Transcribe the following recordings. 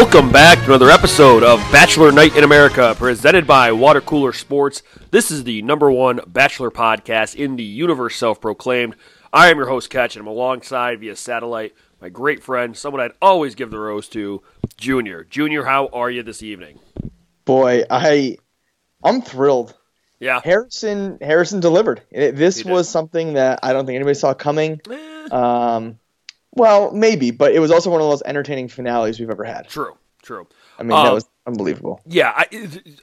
Welcome back to another episode of Bachelor Night in America, presented by Water Cooler Sports. This is the number one Bachelor podcast in the universe, self proclaimed. I am your host, Catch, and I'm alongside via satellite my great friend, someone I'd always give the rose to, Junior. Junior, how are you this evening? Boy, I I'm thrilled. Yeah. Harrison Harrison delivered. It- this was something that I don't think anybody saw coming. Eh, Um, well, maybe, but it was also one of the most entertaining finales we've ever had. true, true. I mean, that Um, was unbelievable. Yeah, I,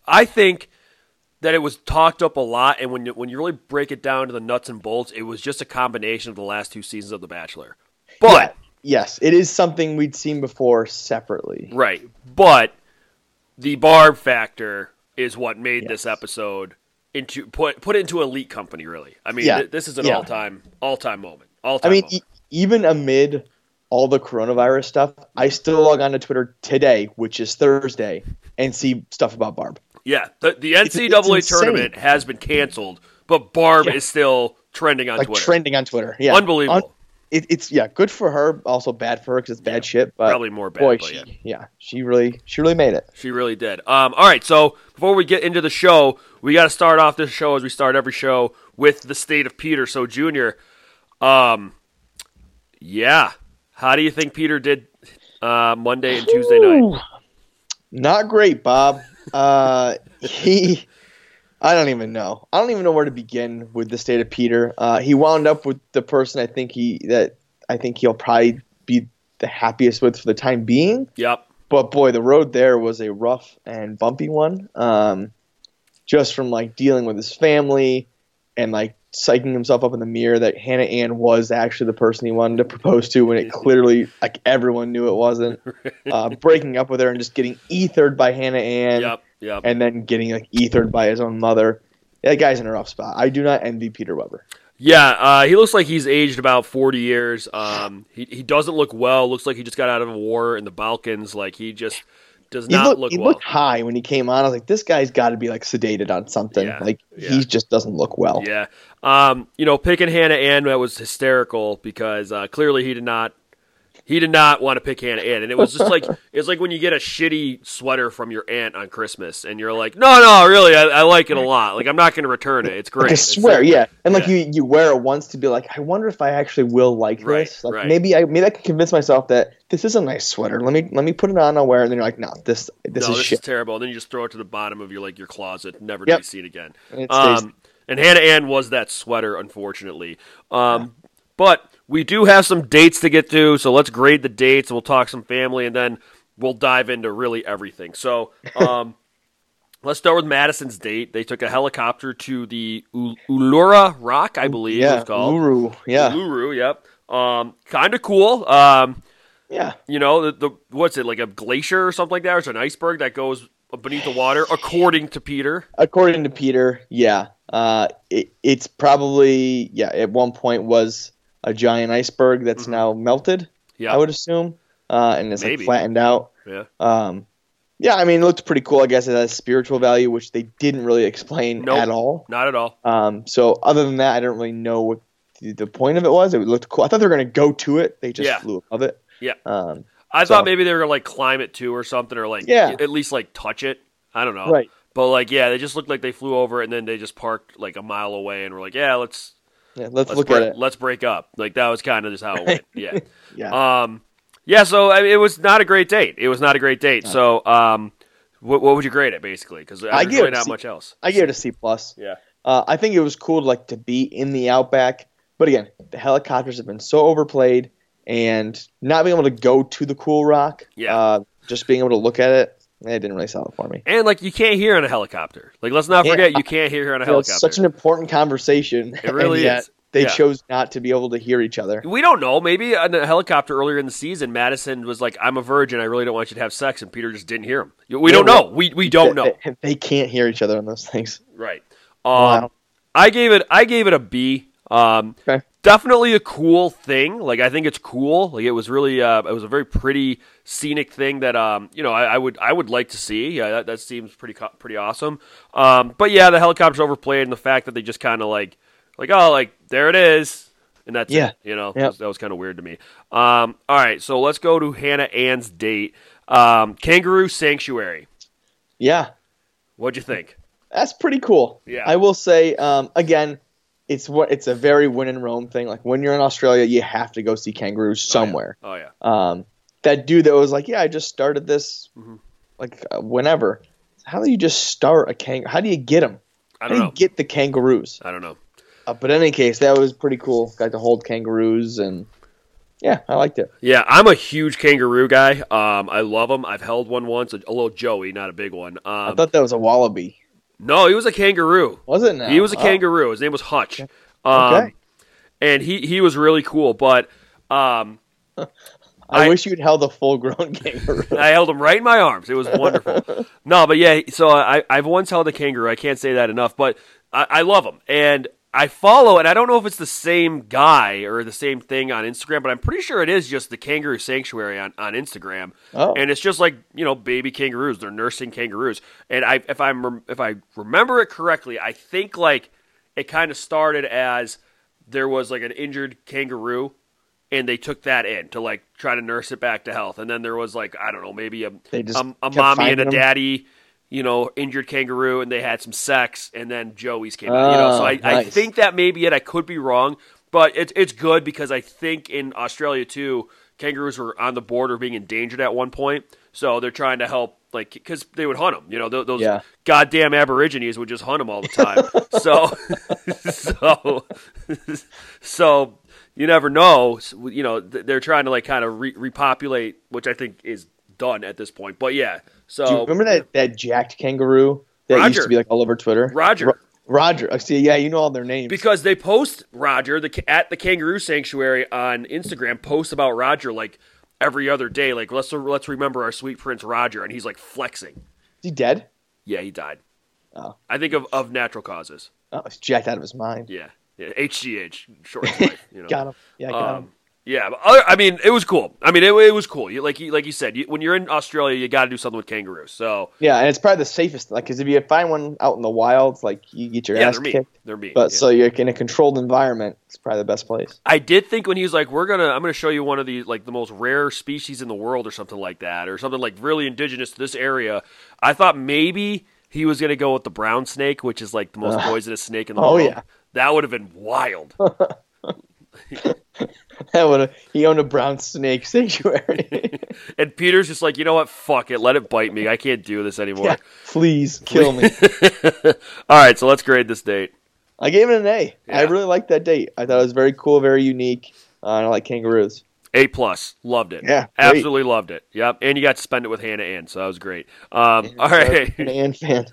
I think that it was talked up a lot, and when you, when you really break it down to the nuts and bolts, it was just a combination of the last two seasons of The Bachelor. But Yeah, yes, it is something we'd seen before separately. Right. But the Barb factor is what made Yes. this episode into put put into elite company. Really, I mean, Yeah. th- this is an Yeah. all time all time moment. All time. I mean, even amid all the coronavirus stuff, I still log on to Twitter today, which is Thursday, and see stuff about Barb. yeah, the, the it's NCAA insane. tournament has been canceled, but Barb Yeah. is still trending on like Twitter. trending on Twitter. Yeah, Unbelievable. it, it's yeah, good for her. Also bad for her because it's bad shit. But Probably more bad, boy, she, yeah. yeah. she really, she really made it. She really did. Um, all right, so before we get into the show, we got to start off this show as we start every show with the state of Peter. So, Junior, um, yeah, how do you think Peter did uh, Monday and Tuesday night? Not great, Bob. Uh, he, I don't even know. I don't even know where to begin with the state of Peter. Uh, he wound up with the person I think he that I think he'll probably be the happiest with for the time being. Yep. But boy, the road there was a rough and bumpy one. Um, just from like dealing with his family and like psyching himself up in the mirror that Hannah Ann was actually the person he wanted to propose to when it clearly like everyone knew it wasn't. Uh, breaking up with her and just getting ethered by Hannah Ann Yep. Yep. and then getting like ethered by his own mother. That guy's in a rough spot. I do not envy Peter Weber. Yeah, uh, he looks like he's aged about 40 years. Um, he, he doesn't look well. Looks like he just got out of a war in the Balkans. Like, he just does He not looked, look he well. looked high when he came on. I was like, this guy's got to be like sedated on something. Yeah, Like yeah. he just doesn't look well. Yeah. Um, you know, picking Hannah Ann that was hysterical because uh, clearly he did not he did not want to pick Hannah Ann. And it was just like it's like when you get a shitty sweater from your aunt on Christmas and you're like, No, no, really, I, I like it a lot. Like I'm not gonna return it. It's great. I swear, yeah. And like yeah. you, you wear it once to be like, I wonder if I actually will like Right, this. Like right. maybe I maybe I can convince myself that this is a nice sweater. Let me let me put it on. I'll wear it. And then you're like, no, this this no, is this is terrible. And then you just throw it to the bottom of your like your closet, never Yep. to be seen again. And Um, and Hannah Ann was that sweater, unfortunately. Um, But we do have some dates to get to, so let's grade the dates. We'll talk some family, and then we'll dive into really everything. So um, let's start with Madison's date. They took a helicopter to the U- Ulura Rock, I believe yeah, it's called. Uru. Yeah, Uluru, yep. Um, kind of cool. Um, yeah. you know, the, the what's it like a glacier or something like that, or an iceberg that goes beneath the water, according to Peter. According to Peter, yeah. Uh, it, it's probably yeah. At one point was a giant iceberg that's Mhm. now melted. Yeah, I would assume, uh, and it's like flattened out. yeah. Um, yeah, I mean, it looked pretty cool. I guess it has spiritual value, which they didn't really explain Nope. at all. Not at all. Um, so other than that, I don't really know what the, the point of it was. It looked cool. I thought they were going to go to it. They just Yeah. flew above it. Yeah. Um, I So- thought maybe they were gonna like climb it too or something, or like Yeah. at least like touch it. I don't know. right. But like, yeah, they just looked like they flew over it, and then they just parked like a mile away and were like, yeah, let's Yeah. Let's, let's look break, at it. let's break up. Like that was kind of just how it went. Yeah. Yeah. Um. Yeah. So I mean, it was not a great date. It was not a great date. So um, what, what would you grade it basically? Because I give really it not C. much else. I give it a C plus. Yeah. Uh, I think it was cool like to be in the outback, but again, the helicopters have been so overplayed, and not being able to go to the cool rock, Yeah. uh, just being able to look at it, it didn't really sell it for me. And like you can't hear on a helicopter. Like let's not Yeah. forget you can't hear on a helicopter. it's such an important conversation. It really and yet is. They Yeah. chose not to be able to hear each other. We don't know. Maybe on a helicopter earlier in the season, Madison was like, "I'm a virgin. I really don't want you to have sex," and Peter just didn't hear him. We don't know. We we don't know. They, they can't hear each other on those things. Right. Um, Wow. I gave it. I gave it a B. Um, Okay. Definitely a cool thing. Like I think it's cool. Like it was really. Uh, it was a very pretty scenic thing that um you know I, I would I would like to see. Yeah, that, that seems pretty co- pretty awesome. Um, but yeah, the helicopter's overplayed, and the fact that they just kind of like like oh like there it is, and that's Yeah. it. You know Yep. that was kind of weird to me. Um, all right, so let's go to Hannah Ann's date. Um, Kangaroo Sanctuary. Yeah, What'd you think? that's pretty cool. Yeah. I will say um, again, it's what it's a very win and roam thing. Like when you're in Australia, you have to go see kangaroos somewhere. Oh yeah. Um, that dude that was like, yeah, I just started this Mhm. like uh, whenever. How do you just start a kangaroo? How do you get them? I How don't do know. get the kangaroos? I don't know. Uh, but in any case, that was pretty cool. Got to hold kangaroos and yeah, I liked it. Yeah, I'm a huge kangaroo guy. Um, I love them. I've held one once, a, a little Joey, not a big one. I Um, thought that was a wallaby. No, he was a kangaroo. Was it now? He was a Oh, kangaroo. His name was Hutch. Um, Okay. And he, he was really cool, but um, I, I- wish you'd held a full grown kangaroo. I held him right in my arms. It was wonderful. no, but yeah, so I, I've once held a kangaroo. I can't say that enough, but I, I love him. And I follow, and I don't know if it's the same guy or the same thing on Instagram, but I'm pretty sure it is just the Kangaroo Sanctuary on, on Instagram. Oh. And it's just like you know, baby kangaroos. They're nursing kangaroos. And I, if I'm if I remember it correctly, I think like it kind of started as there was like an injured kangaroo, and they took that in to like try to nurse it back to health. And then there was like I don't know, maybe a a, a mommy and a daddy. You know, injured kangaroo, and they had some sex, and then Joey's came out. You know, so Oh, I, I think that may be it. I could be wrong, but it's it's good because I think in Australia too, kangaroos were on the border being endangered at one point. So they're trying to help, like, because they would hunt them. You know, th- those Yeah. goddamn Aborigines would just hunt them all the time. so, so, so you never know. You know, they're trying to like kind of re- repopulate, which I think is done at this point. But yeah, so Do you remember that, that jacked kangaroo that used to be like all over Twitter? Roger. Ro- Roger. I see. Yeah, you know all their names. because they post Roger the at the Kangaroo Sanctuary on Instagram posts about Roger like every other day. Like let's let's remember our sweet prince Roger, and he's like flexing. Is he dead? Yeah, he died. Oh. I think of, of natural causes. Oh, he's jacked out of his mind. Yeah, yeah. HGH, short life. You know. Got him. Yeah, got um, him. Yeah, I mean, it was cool. I mean, it, it was cool. You, like you, like you said, you, when you're in Australia, you got to do something with kangaroos. So Yeah, and it's probably the safest. Like, because if you find one out in the wild, like you get your yeah, ass they're mean. They're mean. But yeah. so you're in a controlled environment. It's probably the best place. I did think when he was like, "We're gonna, I'm gonna show you one of the like the most rare species in the world, or something like that, or something like really indigenous to this area." I thought maybe he was gonna go with the brown snake, which is like the most Ugh. poisonous snake in the Oh, world. yeah. that would have been wild. That would he owned a brown snake sanctuary. and Peter's just like, you know what? Fuck it, let it bite me. I can't do this anymore. yeah, please kill me. All right, so let's grade this date. I gave it an A. I Yeah. really liked that date. I thought it was very cool, very unique. Uh, I like kangaroos. A plus, loved it. Yeah, great. absolutely loved it. Yep, and you got to spend it with Hannah Ann, so that was great. Um, all right, An Ann fan.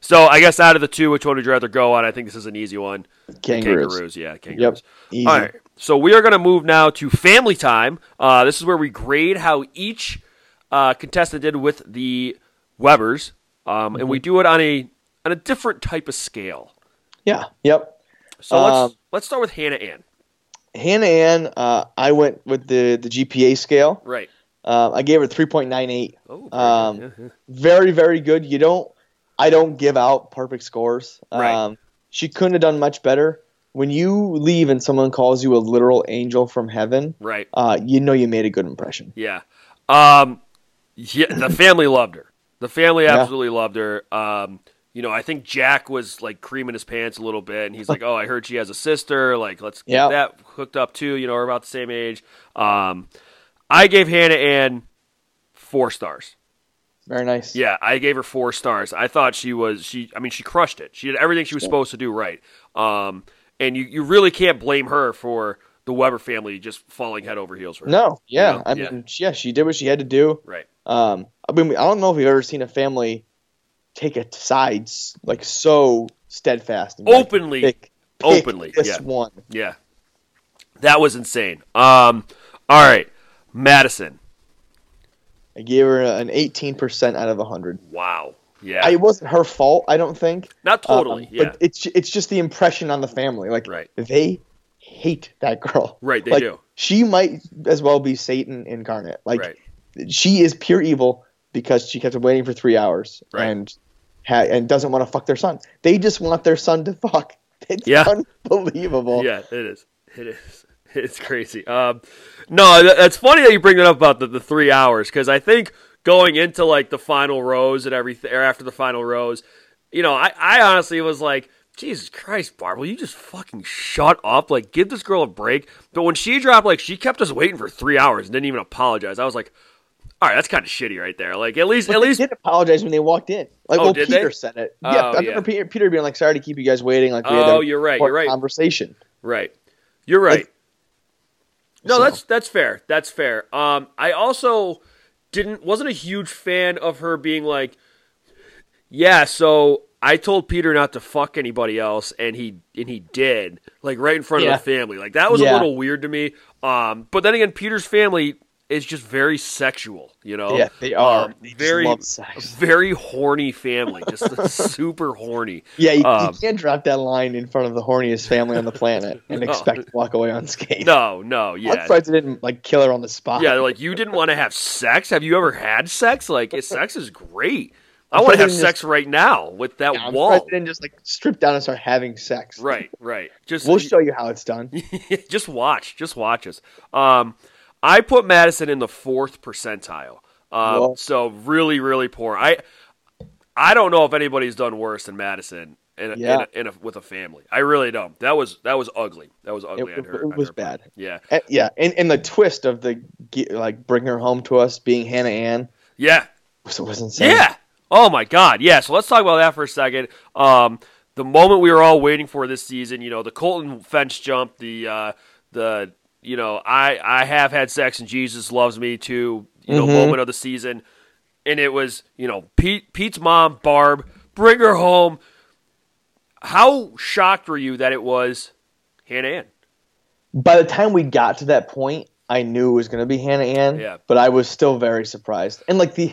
So I guess out of the two, which one would you rather go on? I think this is an easy one. Kangaroos. Kangaroos, yeah, kangaroos. Easy. All right, so we are going to move now to family time. Uh, this is where we grade how each uh, contestant did with the Webers, um, and Mm-hmm. we do it on a on a different type of scale. Yeah. Yep. So let's Um, let's start with Hannah Ann. Hannah Ann, uh, I went with the, the GPA scale. Right. Uh, I gave her 3.98. Oh, Um. Yeah, yeah. Very, very good. You don't, I don't give out perfect scores. Right. Um, she couldn't have done much better. When you leave and someone calls you a literal angel from heaven, right. uh, you know you made a good impression. Yeah. Um, yeah, the family loved her. The family Yeah. absolutely loved her. Um, you know, I think Jack was like creaming his pants a little bit, and he's like, "Oh, I heard she has a sister. Like, let's get Yeah. that hooked up too. You know, we're about the same age." Um, I gave Hannah Ann four stars. Very nice. Yeah, I gave her four stars. I thought she was she. I mean, she crushed it. She did everything she was supposed to do right. Um, and you you really can't blame her for the Weber family just falling head over heels for her. No, yeah. You know? I Yeah. mean, yeah, she did what she had to do. Right. Um, I mean, I don't know if we've ever seen a family take a sides like so steadfast, and like, Openly. pick- pick Openly, this yeah. one. Yeah. That was insane. Um, all right, Madison. I gave her an 18% out of 100. Wow. Yeah. I, it wasn't her fault, I don't think. Not totally. Um, yeah. But it's it's just the impression on the family. Like Right. they hate that girl. Right, they Like, do. She might as well be Satan incarnate. Like right. she is pure evil because she kept waiting for three hours Right. and ha- and doesn't want to fuck their son. They just want their son to fuck. It's Yeah. unbelievable. Yeah, it is. It is. It's crazy. Um, no, that's funny that you bring that up about the, the three hours because I think going into like the final rows and everything, or after the final rows, you know, I, I honestly was like, Jesus Christ, Barb, will you just fucking shut up? Like, give this girl a break. But when she dropped, like, she kept us waiting for three hours and didn't even apologize. I was like, all right, that's kind of shitty right there. Like, at least, But at they least, did apologize when they walked in. Like, Oh, well, did Peter they? said it. Oh, yeah, I yeah. remember Peter, Peter being like, "Sorry to keep you guys waiting." Like, we had Oh, you're right, you're right. Conversation. right. You're right. Like- no, So- that's that's fair. That's fair. Um, I also didn't wasn't a huge fan of her being like, yeah. So I told Peter not to fuck anybody else, and he and he did, like right in front Yeah. of the family. Like that was a little weird to me. Um, but then again, Peter's family is just very sexual. You know, Yeah, they are. Um, They just very love sex. very horny family, just super horny. Yeah, you, Um, you can't drop that line in front of the horniest family on the planet and No. expect to walk away unscathed. No, no, yeah. I'm surprised they didn't like kill her on the spot. Yeah, they're like you didn't want to have sex. Have you ever had sex? Like sex is great. I want to have sex right now with that Yeah, I'm wall. didn't just like strip down and start having sex. Right, right. Just We'll show you how it's done. just watch, just watch us. Um, I put Madison in the fourth percentile. Um, Whoa. so really, really poor. I I don't know if anybody's done worse than Madison in a, Yeah. in a, in a, with a family. I really don't. That was that was ugly. That was ugly. It- her, it was her part. bad. Yeah, And, yeah, and, and the twist of the like bring her home to us being Hannah Ann yeah. was, was insane. Yeah. Oh my God. Yeah. So let's talk about that for a second. Um, the moment we were all waiting for this season, you know, the Colton fence jump, the uh, the you know, I I have had sex and Jesus loves me too. You know, Mhm. moment of the season, and it was you know Pete Pete's mom Barb bring her home. How shocked were you that it was Hannah Ann? By the time we got to that point, I knew it was going to be Hannah Ann. Yeah. But I was still very surprised. And like the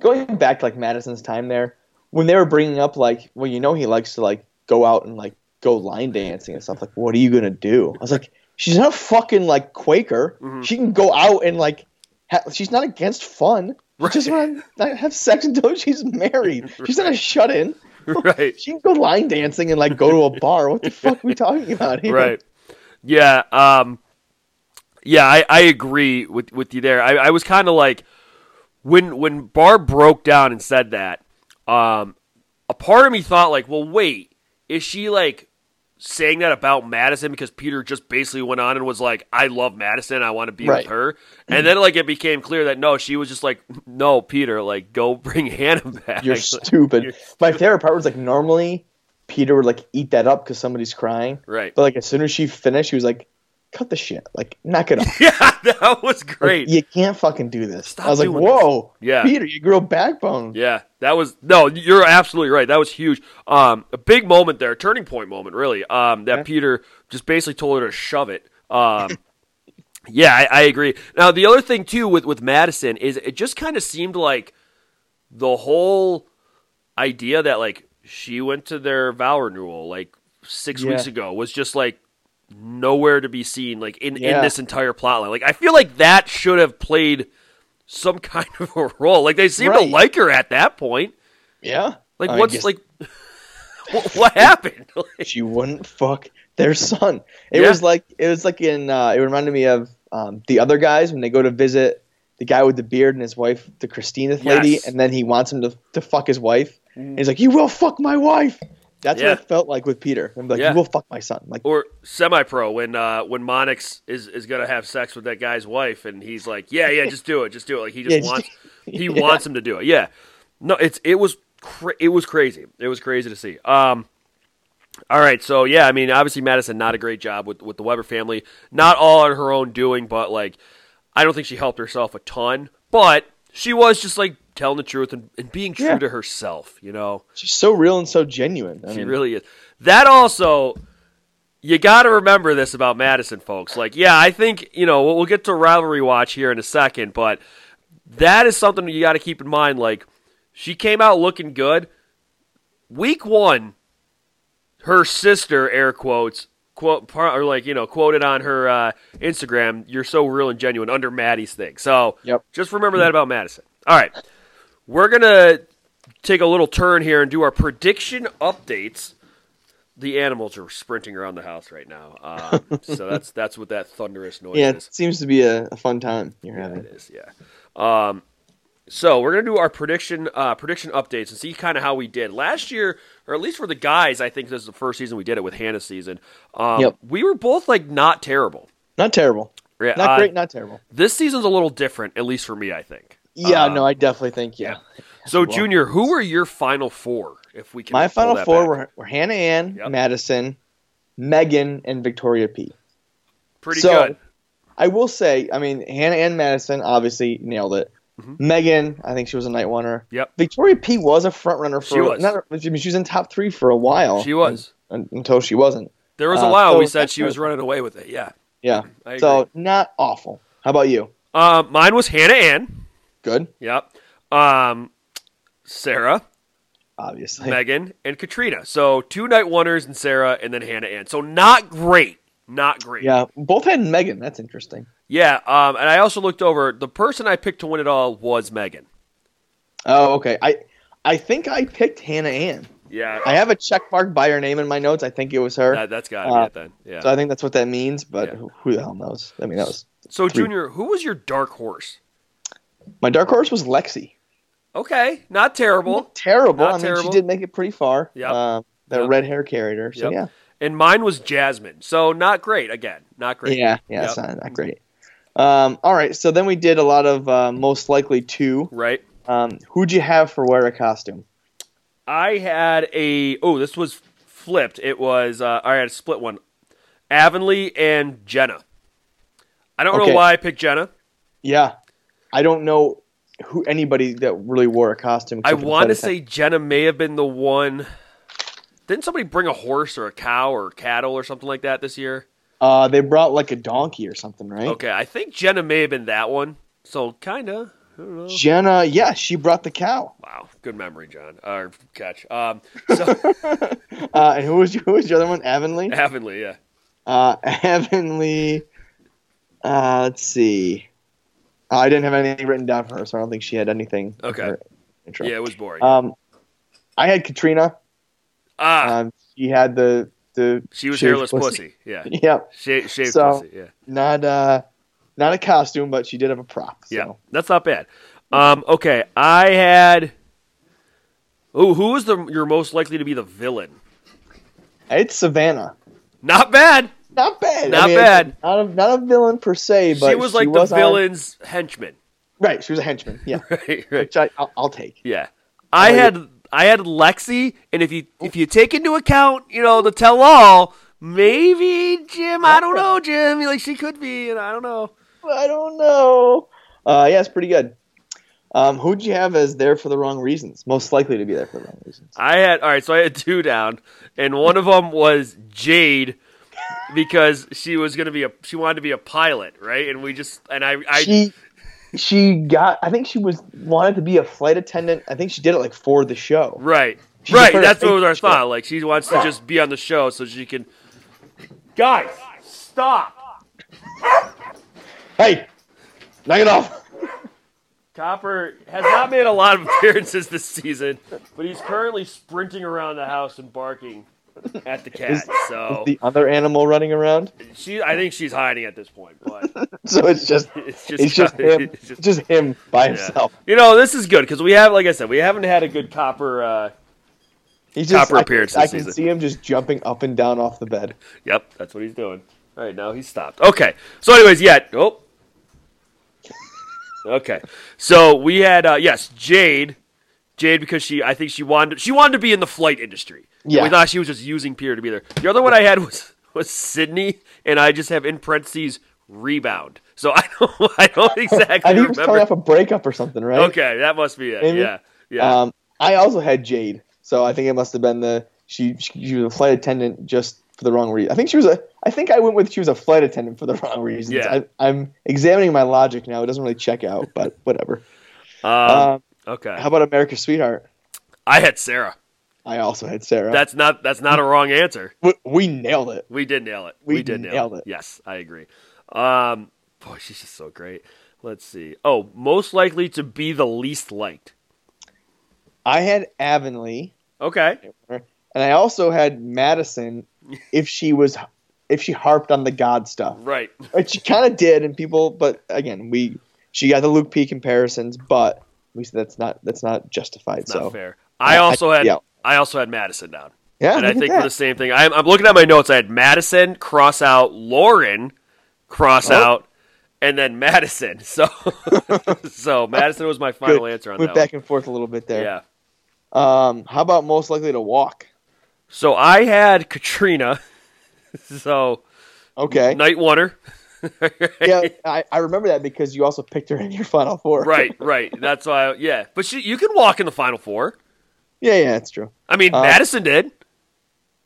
going back to like Madison's time there, when they were bringing up like, well, you know, he likes to like go out and like go line dancing and stuff. Like, what are you gonna do? I was like, she's not a fucking like Quaker. Mhm. She can go out and like, ha- she's not against fun. She just want to have sex until she's married. She's not a shut in. right. She can go line dancing and like go to a bar. What the fuck are we talking about here? right. Yeah. Um, yeah, I, I agree with, with you there. I, I was kind of like when when Barb broke down and said that. Um, a part of me thought like, well, wait, is she like saying that about Madison because Peter just basically went on and was like, I love Madison, I want to be Right. with her, and mm-hmm. then like it became clear that no, she was just like, no, Peter, like go bring Hannah back. You're stupid. You're My favorite part was like normally Peter would like eat that up because somebody's crying, right. but like as soon as she finished, she was like, "Cut the shit, like knock it off." Yeah, that was Like, great. you can't fucking do this. Stop I was like, doing this. "Whoa, Yeah. Peter, you grew a backbone." Yeah, that was no. You're absolutely right. That was huge. Um, a big moment there, turning point moment, really. Um, that Yeah. Peter just basically told her to shove it. Um, yeah, I, I agree. Now the other thing too with with Madison is it just kind of seemed like the whole idea that like she went to their vow renewal like six Yeah. weeks ago was just like nowhere to be seen like in, in this entire plot line. Like I feel like that should have played some kind of a role. Like they seem to like her at that point. Yeah. Like I what's guess like what, what happened? Like, she wouldn't fuck their son. It Yeah. was like it was like in. Uh, it reminded me of um, the other guys when they go to visit the guy with the beard and his wife, the Christina lady, and then he wants him to to fuck his wife. And he's like, "You will fuck my wife." That's Yeah. what it felt like with Peter. I'm like, Yeah. "You will fuck my son." Like, or semi pro when uh when Monix is is gonna have sex with that guy's wife and he's like, Yeah, yeah, just do it, just do it. Like he just Yeah, just- wants he Yeah. wants him to do it. Yeah. No, it's it was cra- it was crazy. It was crazy to see. Um all right, so yeah, I mean, obviously Madison not a great job with with the Weber family. Not all on her own doing, but like I don't think she helped herself a ton, but she was just like telling the truth and, and being true Yeah. to herself, you know. she's so real and so genuine. I She mean, really is. That also, you got to remember this about Madison, folks. Like, yeah, I think you know we'll get to rivalry watch here in a second, but that is something you got to keep in mind. Like, she came out looking good. Week one, her sister, air quotes, quote or like you know quoted on her uh, Instagram, "You're so real and genuine" under Maddie's thing. So Yep. just remember that about Madison. All right, we're gonna take a little turn here and do our prediction updates. The animals are sprinting around the house right now, um, so that's that's what that thunderous noise yeah, is. it seems to be a, a fun time you're Yeah, having. it is. Yeah. Um, So we're gonna do our prediction uh, prediction updates and see kind of how we did last year, or at least for the guys. I think this is the first season we did it with Hannah's season. Um, Yep. We were both like not terrible. Not terrible. Yeah, Not uh, great, not terrible. This season's a little different, at least for me. I think. Yeah, Uh, no, I definitely think yeah. So, well. Junior, who were your final four? If we can, My final four back? were, were Hannah Ann, Yep. Madison, Megan, and Victoria P. pretty so, good. I will say, I mean, Hannah Ann Madison obviously nailed it. Mhm. Megan, I think she was a night winner. Yep. Victoria P was a front runner for She was. Not, I mean, she was in top three for a while. She was. un- until she wasn't. There was a uh, while so we said she was running away with it. Yeah. Yeah. So not awful. How about you? Uh, mine was Hannah Ann. Good, Yep. Um, Sarah, obviously. Megan, and Katrina. So two night wonders and Sarah, and then Hannah Ann. So not great. Not great. Yeah, both had Megan. That's interesting. Yeah. Um, and I also looked over the person I picked to win it all was Megan. Oh, okay. I I think I picked Hannah Ann. Yeah. I have a check mark by her name in my notes. I think it was her. that, that's got to Uh, be it then. Yeah. So I think that's what that means, but Yeah. who, who the hell knows? I mean, that was So three. Junior, who was your dark horse? My dark horse was Lexi. Okay, not terrible. Not terrible. Not I mean, terrible. she did make it pretty far. Yeah, Um, that Yep. red hair carried her. So Yep. yeah, And mine was Jasmine. So not great. Again, not great. yeah, yeah. Yep. It's not, not great. Um, all right. So then we did a lot of uh, most likely two. Right. Um, who'd you have for wear a costume? I had a oh, this was flipped. It was uh, I had a split one. Avonlea and Jenna. I don't know why I picked Jenna. Yeah, I don't know who anybody that really wore a costume. I except for the want to say Jenna may have been the one. Didn't somebody bring a horse or a cow or cattle or something like that this year? Uh, they brought like a donkey or something, right? Okay, I think Jenna may have been that one. So kinda. I don't know. Jenna, yeah, she brought the cow. Wow, good memory, John. Or catch. Um, so Uh, and who was who was the other one? Avonlea. Avonlea, yeah. Uh, Avonlea. Uh, let's see. I didn't have anything written down for her, so I don't think she had anything. Okay. intro. Yeah, it was boring. Um, I had Katrina. ah, Um, she had the the. she was hairless pussy. Yeah, Yeah, Sha- shaved So- pussy. Yeah. not uh, not a costume, but she did have a prop. So. Yeah, that's not bad. Um, okay, I had. Oh, who was the you're most likely to be the villain? It's Savannah. Not bad. Not bad. Not I mean, bad. Not a, not a villain per se, but she was like was the on- villain's henchman. right, she was a henchman. Yeah, Right, right. which I, I'll, I'll take. Yeah, I had I had Lexi, and if you if you take into account, you know, the tell all, maybe Jim. I don't know, Jim. Like she could be, and I don't know. I don't know. Uh, yeah, it's pretty good. Um, who'd you have as there for the wrong reasons? Most likely to be there for the wrong reasons. I had all right, so I had two down, and one of them was Jade because she was gonna be a she wanted to be a pilot, right? And we just and I I she she got. I think she was wanted to be a flight attendant. I think she did it like for the show. right She's right. That's what was our show. thought. Like she wants to just be on the show so she can. Guys, stop. Hey, knock it off. Copper has not made a lot of appearances this season, but he's currently sprinting around the house and barking at the cat. So The other animal running around. she, I think she's hiding at this point. But So it's just it's just, it's just him. it's just- just him by yeah. himself. You know, this is good because we have, like I said, we haven't had a good Copper. Uh, He's just Copper I, appearance I this can season. see him just jumping up and down off the bed. yep, that's what he's doing. All right, now he's stopped. Okay, so anyways, yeah. Oh. Okay, so we had uh, yes, Jade, Jade because she I think she wanted she wanted to be in the flight industry. Yeah. we thought she was just using Pierre to be there. The other one I had was was Sydney, and I just have in parentheses rebound. So I don't I don't exactly I think was coming off a breakup or something, right? Okay, that must be it. Maybe? Yeah, yeah. Um, I also had Jade, so I think it must have been the she. She, she was a flight attendant just for the wrong reason. I think she was a. I think I went with she was a flight attendant for the wrong reasons. Yeah. I, I'm examining my logic now. It doesn't really check out, but whatever. um, Um, okay, how about America's Sweetheart? I had Sarah. I also had Sarah. That's not that's not a wrong answer. we, we nailed it. We did nail it. We, We did nail it. it. Yes, I agree. Um, boy, she's just so great. Let's see. Oh, most likely to be the least liked. I had Avonlea, Okay. and I also had Madison. If she was, if she harped on the God stuff, Right. which she kind of did, and people. But again, we she got the Luke P comparisons, but we said that's not that's not justified. It's so not fair. I also I- had yeah. I also had Madison down. yeah, and I think for the same thing. I'm, I'm looking at my notes. I had Madison cross out Lauren, cross Oh. out, and then Madison. So, so Madison was my final Good. answer on went that. back and forth a little bit there. Yeah. Um, how about most likely to walk? So I had Katrina. so Okay. night oneer. yeah, I, I remember that because you also picked her in your final four. right, right. That's why. Yeah, but she, you can walk in the final four. Yeah, yeah, that's true. I mean, Uh, Madison did.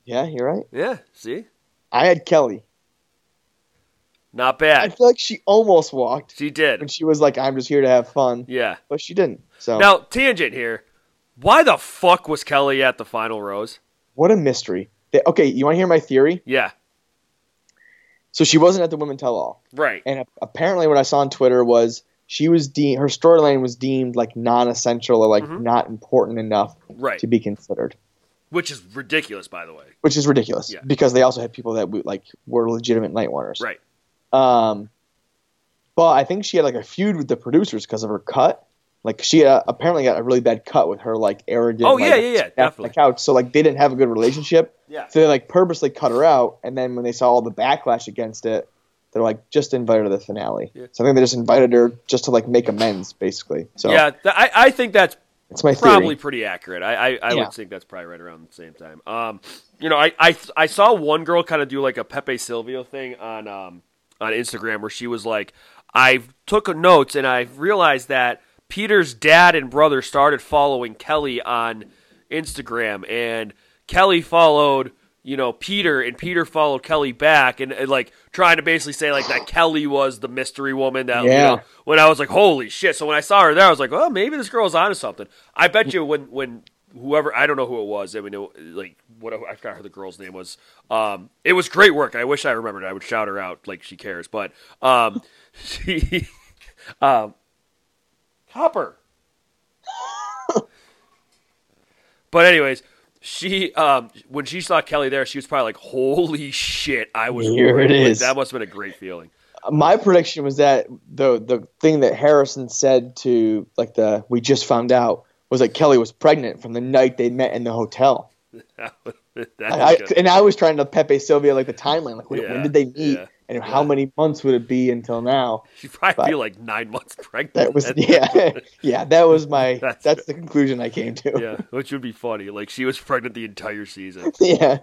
Yeah, you're right. Yeah. See, I had Kelley. not bad. I feel like she almost walked She did. And she was like, "I'm just here to have fun," Yeah. but she didn't. So Now tangent here. Why the fuck was Kelley at the final rose? what a mystery. They- okay, you want to hear my theory? Yeah. So she wasn't at the women tell all, Right. and apparently, what I saw on Twitter was she was deemed her storyline was deemed like non-essential or like Mhm. not important enough Right. to be considered, Which is ridiculous, by the way. which is ridiculous Yeah. because they also had people that like were legitimate night runners. Right. Um, but I think she had like a feud with the producers because of her cut. Like she uh, apparently got a really bad cut with her like arrogant. Oh, like, yeah, yeah, yeah, definitely. The couch, so like they didn't have a good relationship. Yeah. So they like purposely cut her out, and then when they saw all the backlash against it, they're like just invite her to the finale. Yeah. So I think they just invited her just to like make amends, basically. So yeah, th- I, I think that's it's my theory. probably pretty accurate. I, I, I Yeah. would think that's probably right around the same time. Um, you know, I, I, I saw one girl kind of do like a Pepe Silvia thing on um, on Instagram where she was like, I took notes and I realized that Peter's dad and brother started following Kelley on Instagram, and Kelley followed. You know Peter and Peter followed Kelley back and, and like trying to basically say like that Kelley was the mystery woman that you Yeah. know when I was like, holy shit. So when I saw her there, I was like, oh, maybe this girl's onto something. I bet you when, when whoever, I don't know who it was. I mean, it, like, what I forgot who the girl's name was. Um, it was great work. I wish I remembered. I would shout her out like she cares. But um, she, um, Copper. but anyways, she um when she saw Kelley there, she was probably like, "Holy shit!" I was Here worried. it Like, that must have been a great feeling. my prediction was that the the thing that Harrison said to like the we just found out was that Kelley was pregnant from the night they met in the hotel. I, and I was trying to Pepe Silvia like the timeline, like when, Yeah, when did they meet, yeah, and how many months would it be until now? She'd probably but- be like nine months pregnant. That was yeah, yeah. That was my That's- that's, the conclusion I came to. yeah, which would be funny. Like she was pregnant the entire season. yeah,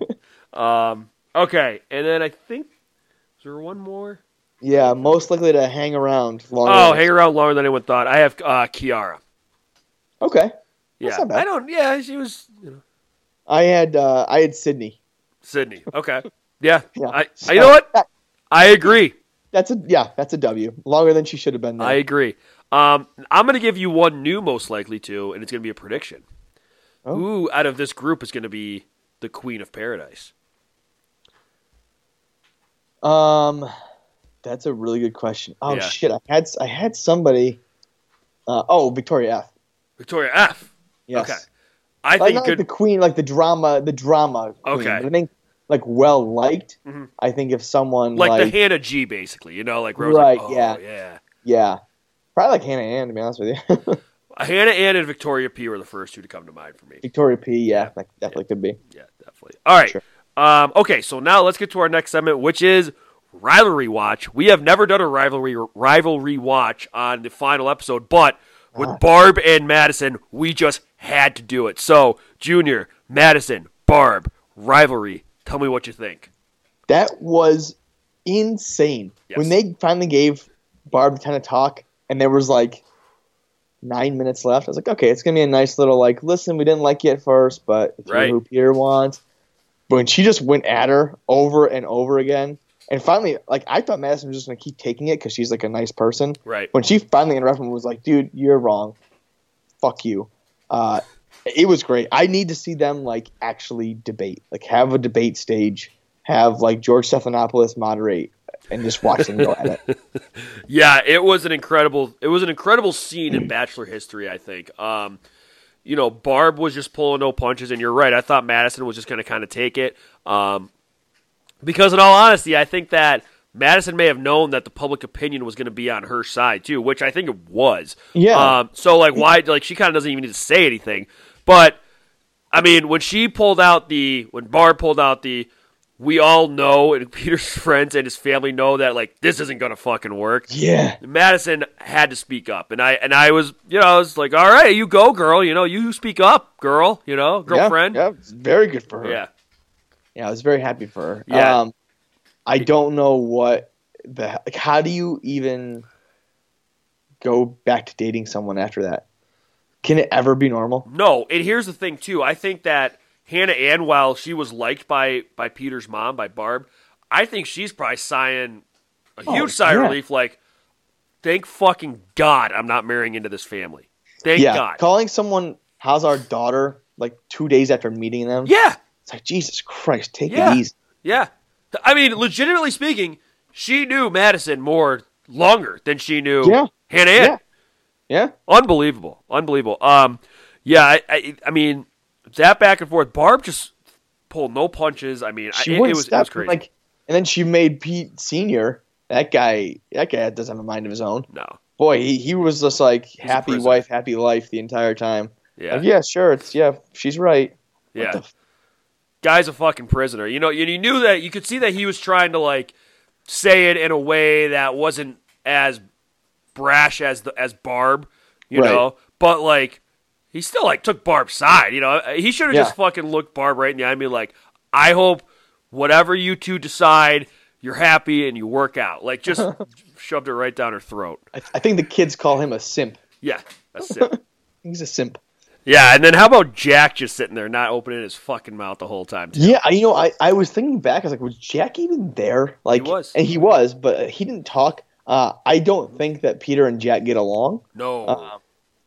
Um, okay, and then I think is there one more? yeah. Most likely to hang around longer. Oh, hang around longer than anyone thought. I have uh, Kiarra. Okay, Yeah. I don't. Yeah, she was you know, I had uh, I had Sydney. Sydney. Okay, yeah. Yeah. I, I- you know what? I agree. That's a yeah. That's a W. Longer than she should have been. There. I agree. Um, I'm going to give you one new, most likely to, and it's going to be a prediction. Oh. Who out of this group is going to be the Queen of Paradise? Um, that's a really good question. Oh Yeah. shit, I had I had somebody. Uh, oh, Victoria F. Victoria F. Yes. Okay. I Like, think not good. like the queen, like the drama, the drama. Queen, Okay. but I think like well liked. Mhm. I think if someone like, like, the Hannah G, basically. You know, like Rose. Right, Like, oh, yeah. yeah. yeah, probably like Hannah Ann to be honest with you. Hannah Ann and Victoria P were the first two to come to mind for me. Victoria P. Yeah, that definitely could be. Yeah, definitely. All right. Sure. Um, okay, so now let's get to our next segment, which is rivalry watch. We have never done a rivalry rivalry watch on the final episode, but with Ah. Barb and Madison, we just had to do it. So, Junior, Madison, Barb, rivalry. Tell me what you think. That was insane. Yes. When they finally gave Barb the time to talk, and there was like nine minutes left, I was like, okay, it's gonna be a nice little like, listen, we didn't like you at first, but if Right. who Peter wants. But when she just went at her over and over again, and finally, like I thought Madison was just gonna keep taking it because she's like a nice person. Right. When she finally interrupted him, and was like, dude, you're wrong. Fuck you. Uh, it was great. I need to see them like actually debate, like have a debate stage, have like George Stephanopoulos moderate, and just watch them go at it. Yeah, it was an incredible. It was an incredible scene in Bachelor history. I think. Um, you know, Barb was just pulling no punches, and you're right. I thought Madison was just going to kind of take it. Um, because in all honesty, I think that Madison may have known that the public opinion was going to be on her side too, which I think it was. Yeah. Um, so like, why? Like, she kind of doesn't even need to say anything. But I mean, when she pulled out the when Barb pulled out the, we all know, and Peter's friends and his family know that like this isn't going to fucking work. Yeah. Madison had to speak up, and I and I was, you know, I was like, all right, you go, girl. You know, you speak up, girl. You know, girlfriend. Yeah, yeah, very good for her. yeah. Yeah, I was very happy for her. Yeah. Um, I don't know what the like. How do you even go back to dating someone after that? Can it ever be normal? No, and here's the thing too. I think that Hannah Ann, while she was liked by by Peter's mom, by Barb, I think she's probably sighing a Oh, huge sigh of yeah. relief. Like, thank fucking God, I'm not marrying into this family. Thank yeah. God. Calling someone "How's our daughter?" like two days after meeting them. yeah, It's like Jesus Christ, take Yeah. it easy. yeah. I mean, legitimately speaking, she knew Madison more longer than she knew Yeah. Hannah Ann. Yeah. Yeah. Unbelievable, unbelievable. Um, yeah, I, I, I mean, that back and forth. Barb just pulled no punches. I mean, I, She it, it wouldn't was it was crazy. Like, and then she made Pete Senior. That guy. That guy doesn't have a mind of his own. no, Boy, he, he was just like a happy wife, happy life the entire time. yeah, Like, yeah, sure. It's yeah. She's right. What yeah. f- Guy's a fucking prisoner. You know, and you knew that. You could see that he was trying to like say it in a way that wasn't as brash as the as Barb. You Right. know, but like he still like took Barb's side. You know, uh, he should have Yeah. just fucking looked Barb right in the eye and be like, "I hope whatever you two decide." You're happy and you work out. Like just shoved it right down her throat. I, I think the kids call him a simp. Yeah, that's it. He's a simp. yeah, and then how about Jack just sitting there not opening his fucking mouth the whole time? too? Yeah, you know, I, I was thinking back. I was like, was Jack even there? Like, was. and he was, but he didn't talk. Uh, I don't think that Peter and Jack get along No. Uh,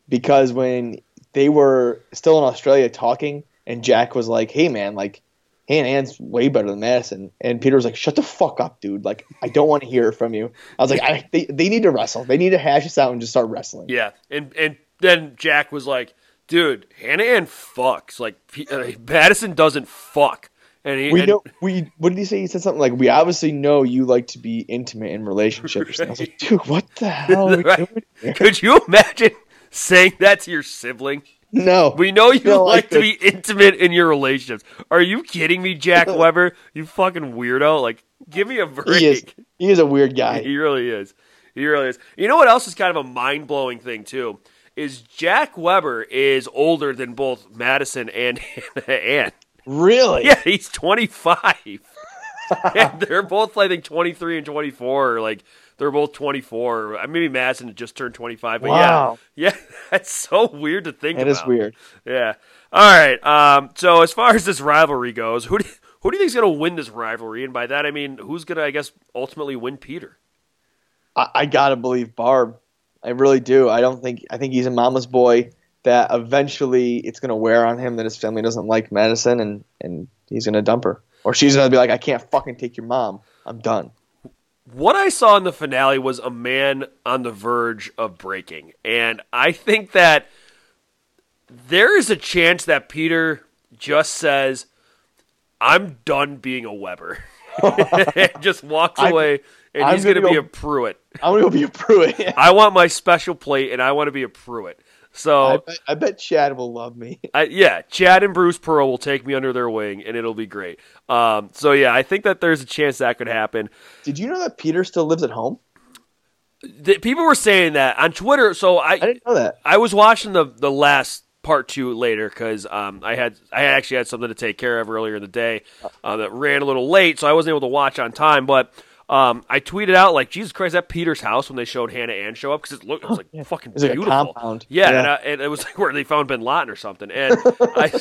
because when they were still in Australia talking, and Jack was like, "Hey, man, like, Hannah Ann's way better than Madison," and Peter was like, "Shut the fuck up, dude! Like, I don't want to hear from you." I was like, I, "They they need to wrestle. They need to hash this out and just start wrestling." Yeah, and and then Jack was like, "Dude, Hannah Ann fucks. Like P- uh, Madison doesn't fuck." And he, We and- know we. What did he say? He said something like, "We obviously know you like to be intimate in relationships." And I was like, "Dude, what the hell Right. Could you imagine saying that to your sibling? No, We know you No, like to be intimate in your relationships. Are you kidding me, Jack Weber? You fucking weirdo! Like, give me a break. he is. He is a weird guy. He really is. He really is. You know what else is kind of a mind blowing thing too? Is Jack Weber is older than both Madison and Hannah Ann. Really? Yeah, he's 25. and they're both, I think, 23 and 24. Like, they're both 24. Uh, Maybe Madison just turned 25. But Wow. yeah. Yeah, that's so weird to think That about. is weird. Yeah. All right. Um, so, as far as this rivalry goes, who do, who do you think is going to win this rivalry? And by that, I mean, who's going to, I guess, ultimately win Peter? I, I gotta believe Barb. I really do. I don't think. I think he's a mama's boy. That eventually it's gonna wear on him that his family doesn't like Madison, and and he's gonna dump her, or she's gonna be like, I can't fucking take your mom. I'm done. What I saw in the finale was a man on the verge of breaking. And I think that there is a chance that Peter just says, I'm done being a Weber. and just walks away and I'm he's going to be a Prewett. I'm gonna go be a Prewett. I want my special plate and I want to be a Prewett. I, So, bet, I bet Chad will love me. I, yeah, Chad and Bruce Pearl will take me under their wing and it'll be great. Um, so, yeah, I think that there's a chance that could happen. Did you know that Peter still lives at home? The, people were saying that on Twitter. So I didn't know that. I was watching the the last part two later because um, I had I actually had something to take care of earlier in the day uh, that ran a little late, so I wasn't able to watch on time. But um, I tweeted out like, "Jesus Christ, that Peter's house!" when they showed Hannah Ann show up because it looked it was like fucking It's like beautiful. compound. Yeah, Yeah. And, I, and it was like where they found Bin Laden or something. And I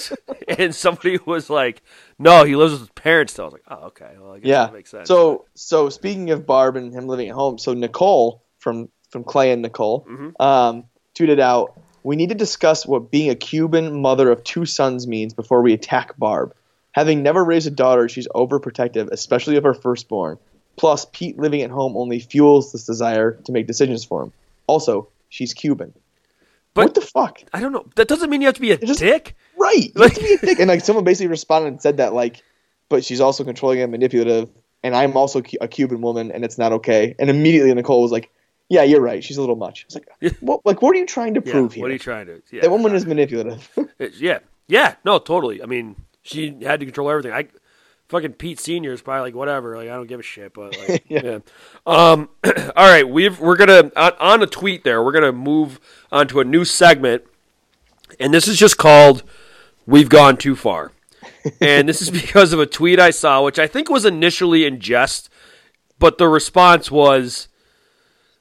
and somebody was like, "No, he lives with his parents." still." I was like, "Oh, okay, well, I guess Yeah. that makes sense." So so speaking of Barb and him living at home, so Nicole from from Clay and Nicole Mhm. um, tweeted out, "We need to discuss what being a Cuban mother of two sons means before we attack Barb. Having never raised a daughter, she's overprotective, especially of her firstborn. Plus, Pete living at home only fuels this desire to make decisions for him. Also, she's Cuban. But- what the fuck? I don't know. That doesn't mean you have to be a just- dick. Right. You have to be a dick. And like someone basically responded and said that like, but she's also controlling and manipulative and I'm also a Cuban woman, and it's not okay. And immediately Nicole was like, "Yeah, you're right. She's a little much." It's like, what? Like, what are you trying to Yeah, prove here? What are you trying to? Yeah, that woman is manipulative. Yeah, yeah, no, totally. I mean, she had to control everything. I fucking Pete Senior is probably like whatever. Like I don't give a shit, but like, yeah. Yeah. Um, all right, we've we're gonna on, on a tweet there. We're gonna move on to a new segment, and this is just called "We've Gone Too Far," and this is because of a tweet I saw, which I think was initially in jest, but the response was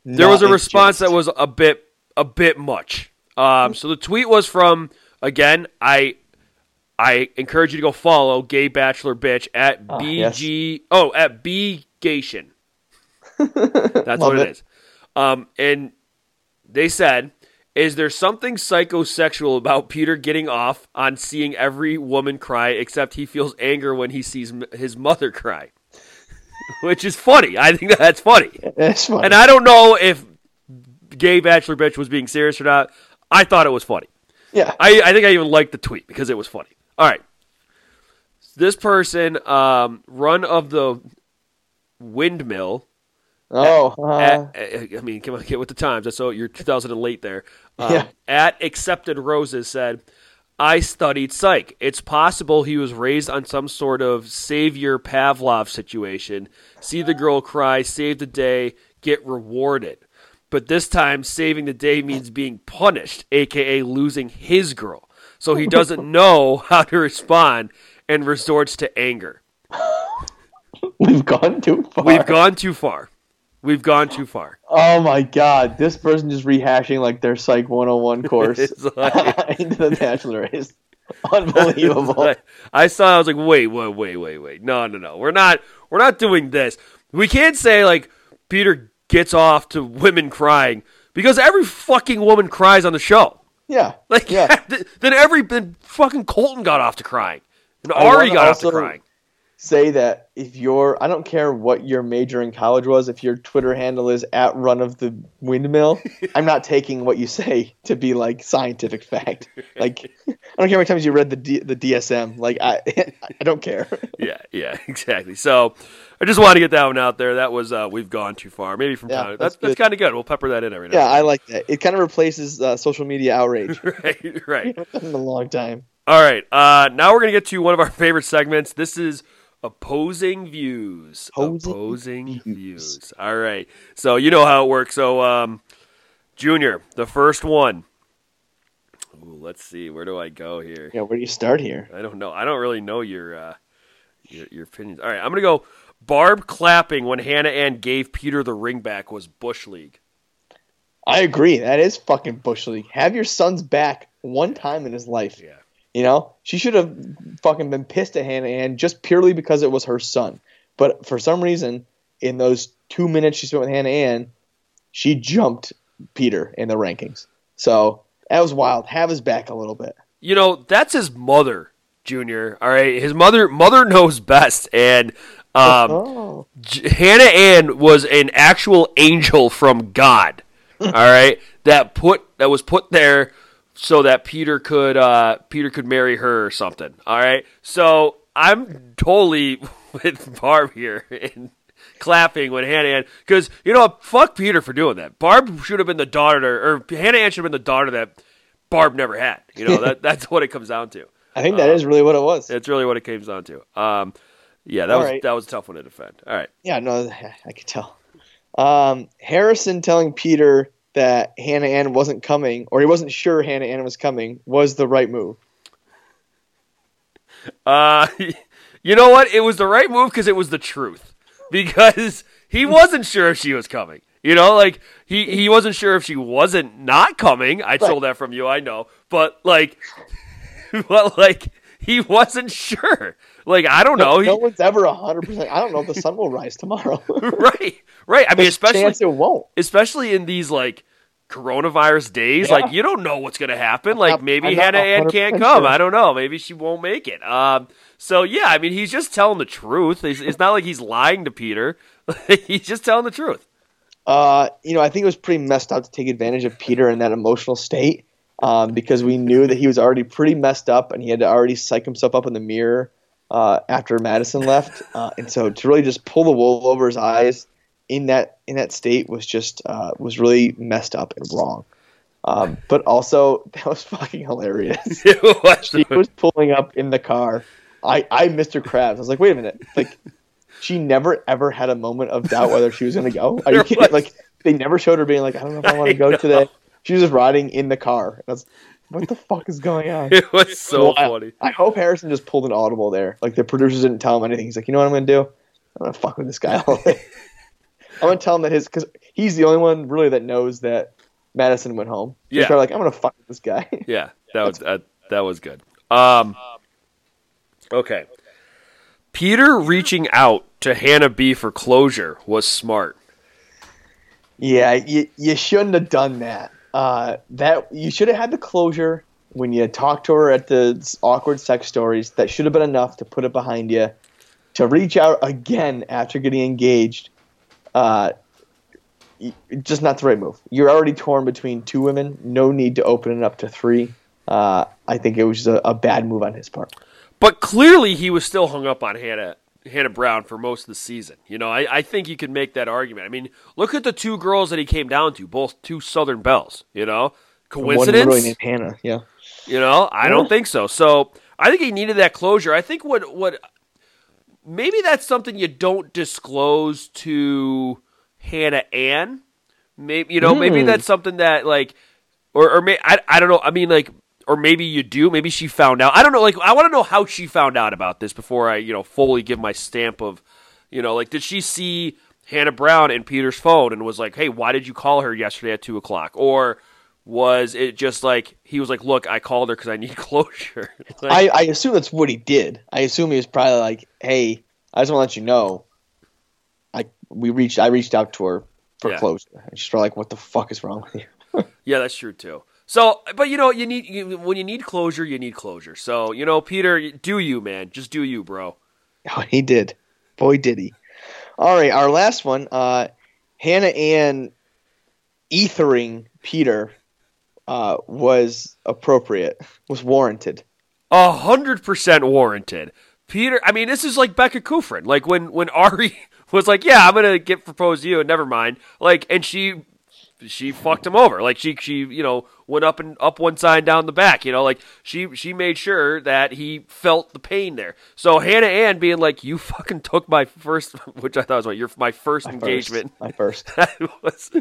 there was a Not response that was a bit a bit much. Um, so the tweet was from again. I I encourage you to go follow Gay Bachelor Bitch at Ah, BG. Oh, at B Gation. That's what it it. is. Um, and they said, "Is there something psychosexual about Peter getting off on seeing every woman cry, except he feels anger when he sees m- his mother cry?" Which is funny. I think that's funny. That's fine. And I don't know if Gay Bachelor Bitch was being serious or not. I thought it was funny. yeah. I, I think I even liked the tweet because it was funny. All right. This person, um, run of the windmill. oh, uh, At, at- I mean, come on, get with the times. I saw you're 2000 and late there. Um, Yeah. At accepted roses said, "I studied psych. It's possible he was raised on some sort of savior Pavlov situation. See the girl cry, save the day, get rewarded." But this time, saving the day means being punished, aka losing his girl. So he doesn't know how to respond and resorts to anger. we've gone too far. We've gone too far. We've gone too far. Oh my god, this person just rehashing like their Psych 101 course It's like- into the Bachelor is unbelievable. Like, I saw. I was like, wait, wait, wait, wait, wait. No, no, no. We're not. We're not doing this. We can't say like Peter gets off to women crying because every fucking woman cries on the show. Yeah, Like, yeah. then every then fucking Colton got off to crying, and I Arie got off to crying. Say that if your I don't care what your major in college was, if your Twitter handle is at run of the windmill, I'm not taking what you say to be like scientific fact. Like I don't care how many times you read the D, the DSM. Like I I don't care. yeah, yeah, exactly. So I just wanted to get that one out there. That was uh, we've gone too far. Maybe from Yeah, time. That's that's that's kind of good. We'll pepper that in every now. Yeah, I like that. It kind of replaces uh, social media outrage. right, right. in a long time. All right. Uh, now we're gonna get to one of our favorite segments. This is opposing views. Opposing opposing views. views. All right. So you know how it works. So, um, Junior, the first one. Ooh, let's see. Where do I go here? Yeah, where do you start here? I don't know. I don't really know your uh, your, your opinions. All right. I'm gonna go. Barb clapping when Hannah Ann gave Peter the ring back was bush league. I agree. That is fucking bush league. Have your son's back one time in his life. Yeah. You know, she should have fucking been pissed at Hannah Ann just purely because it was her son. But for some reason, in those two minutes she spent with Hannah Ann, she jumped Peter in the rankings. So that was wild. Have his back a little bit. you know that's his mother junior all right his mother mother knows best and um, oh, J- hannah ann was an actual angel from god all right that put that was put there so that peter could uh, peter could marry her or something all right so i'm totally with barb here and clapping when hannah ann because you know what? fuck peter for doing that barb should have been the daughter or hannah ann should have been the daughter that barb never had you know that that's what it comes down to I think that is really what it was. that's really what it comes down to. Um, yeah, that All was right. that was a tough one to defend. All right, Yeah, no, I could tell. Um, Harrison telling Peter that Hannah Ann wasn't coming, or he wasn't sure Hannah Ann was coming, was the right move. uh, you know what? It was the right move because it was the truth. Because he wasn't sure if she was coming. You know, like he he wasn't sure if she wasn't not coming. I stole that from you, I know, but like, but like he wasn't sure. Like I don't know. no He, one's ever hundred percent. I don't know if the sun will rise tomorrow. right, right. I mean, There's especially it won't. especially in these like coronavirus days Yeah. like you don't know what's going to happen like not- maybe I'm hannah ann can't come sure. i don't know maybe she won't make it um so yeah i mean he's just telling the truth it's, it's not like he's lying to peter he's just telling the truth Uh, you know, I think it was pretty messed up to take advantage of Peter in that emotional state, um, because we knew that he was already pretty messed up and he had to already psych himself up in the mirror uh, after Madison left, uh, and so to really just pull the wool over his eyes in that in that state was just uh, was really messed up and wrong. Um, but also that was fucking hilarious. She was pulling up in the car. I I Mr. Krabs. I was like, wait a minute, like she never ever had a moment of doubt whether she was going to go. Are you kidding? Like they never showed her being like, I don't know if I want to go today. She was just riding in the car. I was, what the fuck is going on? It was so Well, I- funny. I hope Harrison just pulled an audible there. Like the producers didn't tell him anything. He's like, you know what I'm gonna do? I'm gonna fuck with this guy all day. I'm gonna tell him that his because he's the only one really that knows that Madison went home. He's Yeah. like, I'm gonna fuck with this guy. Yeah, that was that, that was good. Um, okay. Peter reaching out to Hannah B for closure was smart. yeah, you, you shouldn't have done that. Uh, that you should have had the closure when you talked to her at the awkward sex stories. That should have been enough to put it behind you. To reach out again after getting engaged, uh, just not the right move. You're already torn between two women. No need to open it up to three. Uh, I think it was a, a bad move on his part. But clearly, he was still hung up on Hannah Hannah Brown for most of the season. You know, I, I think you can make that argument. I mean, look at the two girls that he came down to, both two Southern belles. You know, coincidence? literally named Hannah. Yeah. You know, I Yeah. don't think so. So I think he needed that closure. I think what what maybe that's something you don't disclose to Hannah Ann. Maybe you know, maybe Hmm. that's something that like, or or may, I I don't know. I mean, like, or maybe you do. Maybe she found out. I don't know. Like, I want to know how she found out about this before I you know fully give my stamp of, you know, like, did she see Hannah Brown in Peter's phone and was like, hey, why did you call her yesterday at two o'clock? Or was it just like he was like, "Look, I called her because I need closure." Like, I, I assume that's what he did. I assume he was probably like, "Hey, I just want to let you know, I we reached I reached out to her for Yeah. closure." And she's probably like, "What the fuck is wrong with you?" yeah, that's true too. So, but you know, you need you, when you need closure, you need closure. So, you know, Peter, do you, man? Just do you, bro. Oh, he did. Boy, did he. All right, our last one. Uh, Hannah Ann ethering Peter uh, was appropriate, was warranted. A hundred percent warranted. Peter, I mean, this is like Becca Kufrin. Like when when Arie was like, "Yeah, I'm gonna get proposed to you," and never mind. Like, and she she fucked him over. Like she she you know went up and up one side, down the back. You know, like she she made sure that he felt the pain there. So Hannah Ann being like, "You fucking took my first, which I thought was what your my first My engagement. First, my first. that was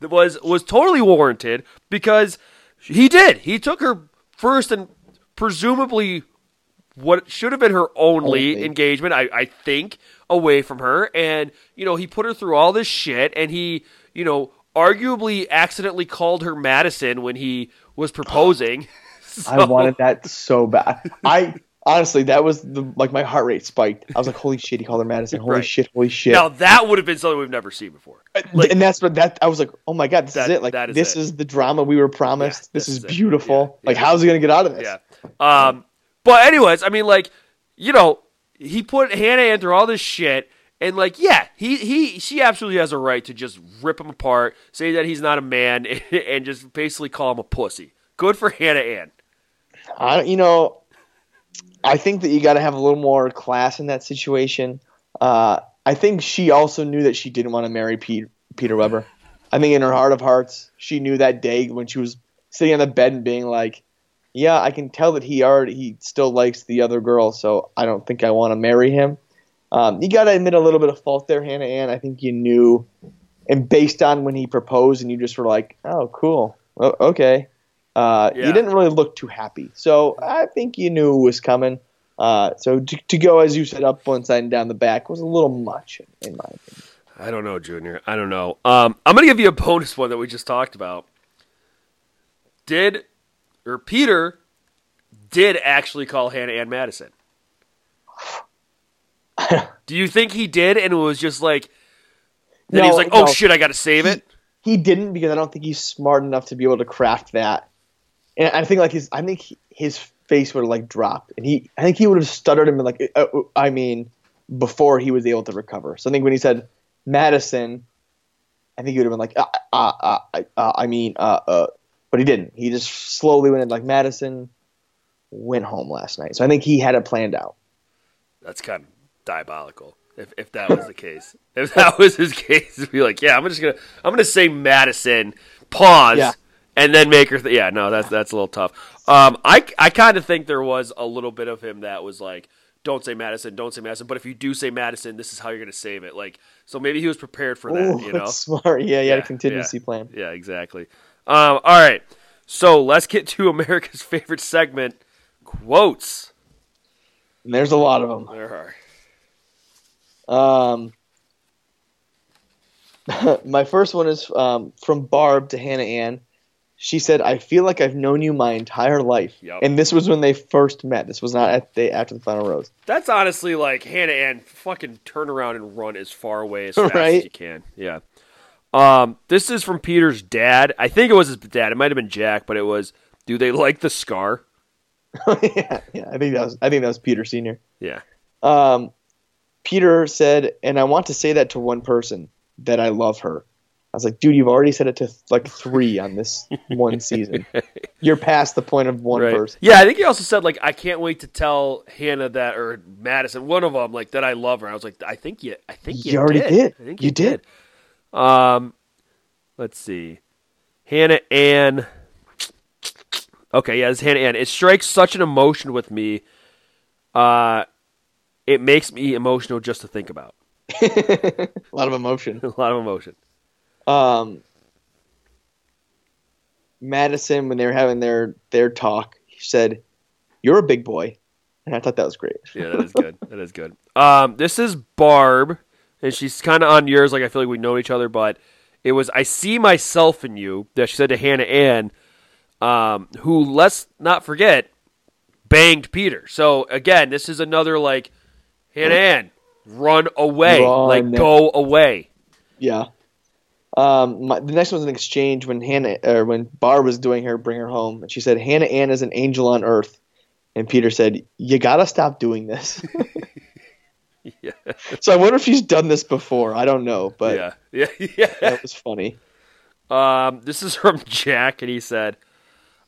was was totally warranted because he did. He took her first and presumably what should have been her only, Only. engagement, I, I think, away from her. And, you know, he put her through all this shit and he, you know, arguably accidentally called her Madison when he was proposing. I wanted that so bad. I honestly, that was the like my heart rate spiked. I was like, "Holy shit!" He called her Madison. Holy Right. shit! Holy shit! Now that would have been something we've never seen before. like- and that's what that I was like, "Oh my god, this That- is it! Like is this it. is the drama we were promised. Yeah, this is it. beautiful. Yeah, Like, yeah. how's he gonna get out of this?" Yeah. Um, but anyways, I mean, like, you know, he put Hannah Ann through all this shit, and like, yeah, he he she absolutely has a right to just rip him apart, say that he's not a man, and just basically call him a pussy. Good for Hannah Ann. I, you know, I think that you got to have a little more class in that situation. Uh, I think she also knew that she didn't want to marry Pete, Peter Weber. I think in her heart of hearts, she knew that day when she was sitting on the bed and being like, "Yeah, I can tell that he already he still likes the other girl, so I don't think I want to marry him." Um, you got to admit a little bit of fault there, Hannah Ann. I think you knew, and based on when he proposed, and you just were like, "Oh, cool, o- okay." Uh, Yeah. You didn't really look too happy, so I think you knew it was coming. Uh, so to, to go, as you said, up one side and down the back was a little much, in my opinion. I don't know, Junior. I don't know. Um, I'm gonna give you a bonus one that we just talked about. Did or Peter did actually call Hannah Ann Madison? Do you think he did, and it was just like then he was like, "Oh no. shit, I got to save it." He didn't because I don't think he's smart enough to be able to craft that. And I think like his, I think he- his face would have like dropped, and he, I think he would have stuttered and been like, uh, uh, I mean, before he was able to recover. So I think when he said Madison, I think he would have been like, uh, uh, uh, uh, uh, I mean, uh, uh, but he didn't. He just slowly went in like Madison went home last night. So I think he had it planned out. that's kind of diabolical. If if that was the case, if that was his case, to be like, yeah, I'm just gonna I'm gonna say Madison, pause, Yeah. and then make her. Th- yeah, no, that's that's a little tough. Um, I I kind of think there was a little bit of him that was like, don't say Madison, don't say Madison, but if you do say Madison, this is how you're gonna save it. Like, so maybe he was prepared for that. Ooh, you know, that's smart. Yeah, had Yeah, a contingency yeah. plan. yeah, exactly. Um, all right, so let's get to America's favorite segment, quotes. And there's a lot of them. There are. Um, my first one is um, from Barb to Hannah Ann. She said, "I feel like I've known you my entire life." Yep. And this was when they first met. This was not at the after the final rose. That's honestly like Hannah Ann. Fucking turn around and run as far away as fast as you can. Yeah. Um, this is from Peter's dad. I think it was his dad. It might have been Jack, but it was. Do they like the scar? yeah, yeah. I think that was I think that was Peter Senior. Yeah. Um, Peter said, and I want to say that to one person that I love her. I was like, dude, you've already said it to like three on this one season. You're past the point of one Right. person. Yeah, I think he also said like I can't wait to tell Hannah that or Madison, one of them, like that I love her. I was like, I think you, I think you, You already did. I think You did. Um, let's see, Hannah Ann. Okay, yeah, it's Hannah Ann. It strikes such an emotion with me. Uh, it makes me emotional just to think about. A lot of emotion. A lot of emotion. Um, Madison, when they were having their their talk, he said, "You're a big boy," and I thought that was great. Yeah, that is good. that is good. Um, this is Barb, and she's kind of on yours. Like I feel like we know each other, but it was I see myself in you that she said to Hannah Ann, um, who let's not forget banged Peter. So again, this is another like Hannah Ann, run away, Run. like go away. Yeah. Um, my, the next one's an exchange when Hannah or when Barb was doing her bring her home, and she said Hannah Ann is an angel on earth, and Peter said, "You gotta stop doing this." Yeah, so I wonder if she's done this before. I don't know, but yeah, yeah, yeah. that was funny. Um, this is from Jack, and he said,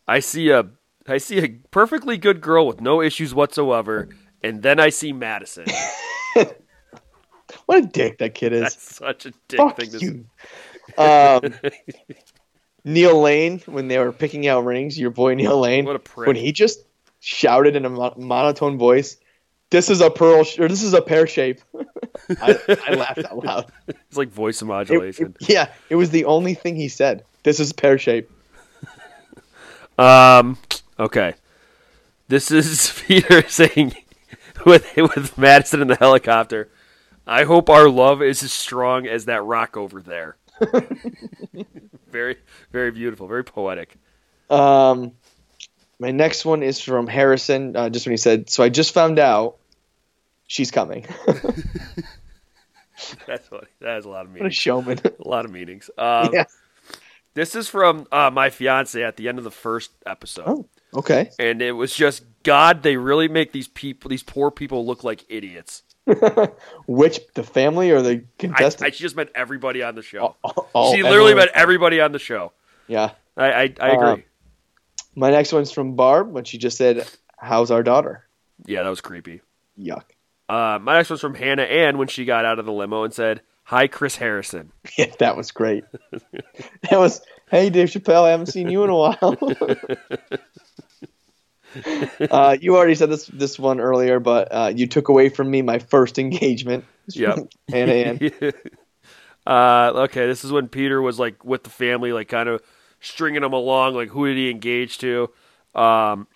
"I see a, I see a perfectly good girl with no issues whatsoever, and then I see Madison." What a dick that kid is. That's such a dick Fuck thing to you. Um, Neil Lane, when they were picking out rings, your boy Neil Lane, What a prick. when he just shouted in a mo- monotone voice, "This is a pearl, sh- or this is a pear shape." I, I laughed out loud. It's like voice It- modulation. it- yeah, it was the only thing he said. This is pear shape. Um, okay, this is Peter saying with with Madison in the helicopter. I hope our love is as strong as that rock over there. very, very beautiful, very poetic. Um, my next one is from Harrison. Uh, just when he said, "So I just found out she's coming." That's funny. That has a lot of what a showman. A lot of meanings. Um, yeah. This is from uh, my fiance at the end of the first episode, Oh, okay. and it was just God. They really make these people, these poor people, look like idiots. Which the family or the contestant? I she just meant everybody on the show. Oh, oh, she literally everyone- met everybody on the show. Yeah. I, I, I agree. Um, My next one's from Barb when she just said, "How's our daughter?" yeah, that was creepy. Yuck. Uh, my next one's from Hannah Ann when she got out of the limo and said, "Hi, Chris Harrison." Yeah, that was great. that was, "Hey, Dave Chappelle, I haven't seen you in a while." uh, you already said this this one earlier, but uh, you took away from me my first engagement. Yep. Hannah Ann. uh, okay, this is when Peter was like with the family, like kind of stringing them along. Like, who did he engage to? Um,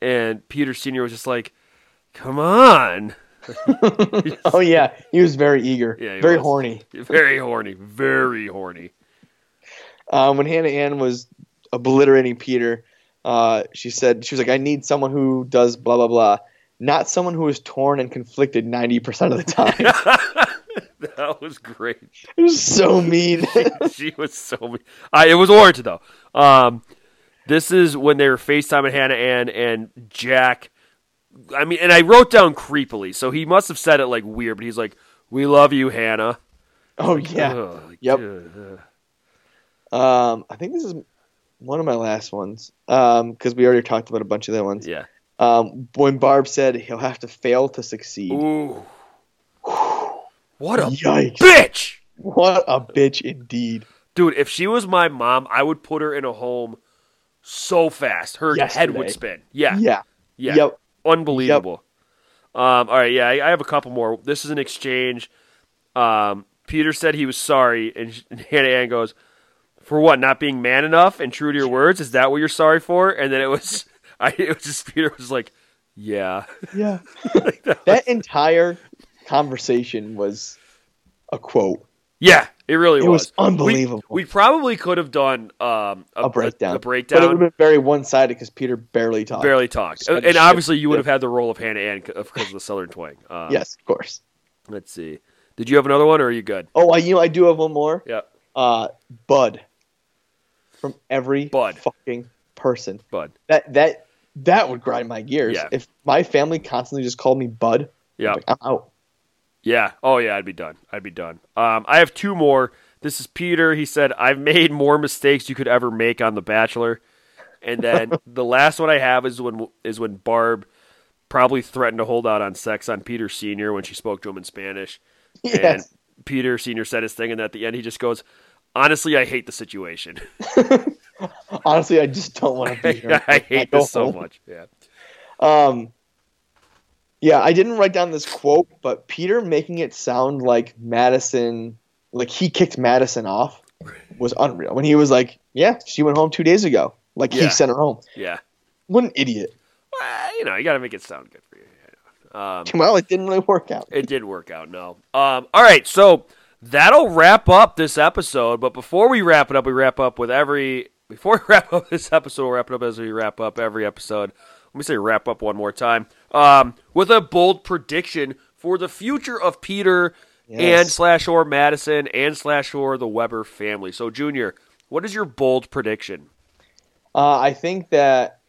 and Peter Senior was just like, "Come on." oh yeah, he was very eager, Yeah, very was. horny. Very horny, very horny. Um, when Hannah Ann was obliterating Peter, uh, she said she was like, "I need someone who does blah blah blah, not someone who is torn and conflicted ninety percent of the time." that was great. it was so mean. she was so mean. I, it was warranted though. Um, this is when they were FaceTiming Hannah Ann and Jack. I mean, and I wrote down creepily, so he must have said it like weird, but he's like, "We love you, Hannah." oh yeah. Ugh, Yep. ugh. Um, I think this is one of my last ones because we already talked about a bunch of the ones. Yeah. Um, when Barb said he'll have to fail to succeed. Ooh. What a Yikes. bitch! What a bitch indeed. Dude, if she was my mom, I would put her in a home so fast. Her head would spin. Yeah. Yeah. Yeah. Yep. Unbelievable. Um, all right, yeah, I, I have a couple more. This is an exchange. Um, Peter said he was sorry, and, sh- and Hannah Ann goes, "For what? Not being man enough and true to your words? Is that what you're sorry for?" And then it was, I it was just Peter was like, "Yeah." Yeah. Like, that was- entire conversation was a quote. yeah, it really It was We- unbelievable. We, probably could have done um, a, A breakdown. A, But it would have been very one sided because Peter barely talked. barely talked, So and obviously you would have had the role of Hannah Ann because of the Southern twang. Um, Yes, of course. Let's see. Did you have another one, or are you good? Oh, I, you know, I do have one more. Yeah, Uh, Bud. From every Bud. fucking person. bud. That that that would grind my gears. Yeah. If my family constantly just called me Bud, Yeah, like, I'm out. Yeah. Oh, yeah. I'd be done. I'd be done. Um, I have two more. This is Peter. He said, "I've made more mistakes you could ever make on The Bachelor." And then the last one I have is when is when Barb probably threatened to hold out on sex on Peter Senior when she spoke to him in Spanish. And Peter Senior said his thing, and at the end he just goes, "Honestly, I hate the situation. Honestly, I just don't want to be here. I hate go this so much." Yeah. Um, yeah, I didn't write down this quote, but Peter making it sound like Madison, like he kicked Madison off, was unreal. When he was like, "Yeah, she went home two days ago," like Yeah. he sent her home. Yeah. What an idiot! Well, you know, you got to make it sound good for you. Um, Well, it didn't really work out. It did work out, no. Um, all right, so that'll wrap up this episode. But before we wrap it up, we wrap up with every. Before we wrap up this episode, we'll wrap it up as we wrap up every episode. Let me say wrap up one more time. Um, with a bold prediction for the future of Peter Yes. and slash or Madison and slash or the Weber family. So, Junior, what is your bold prediction? Uh, I think that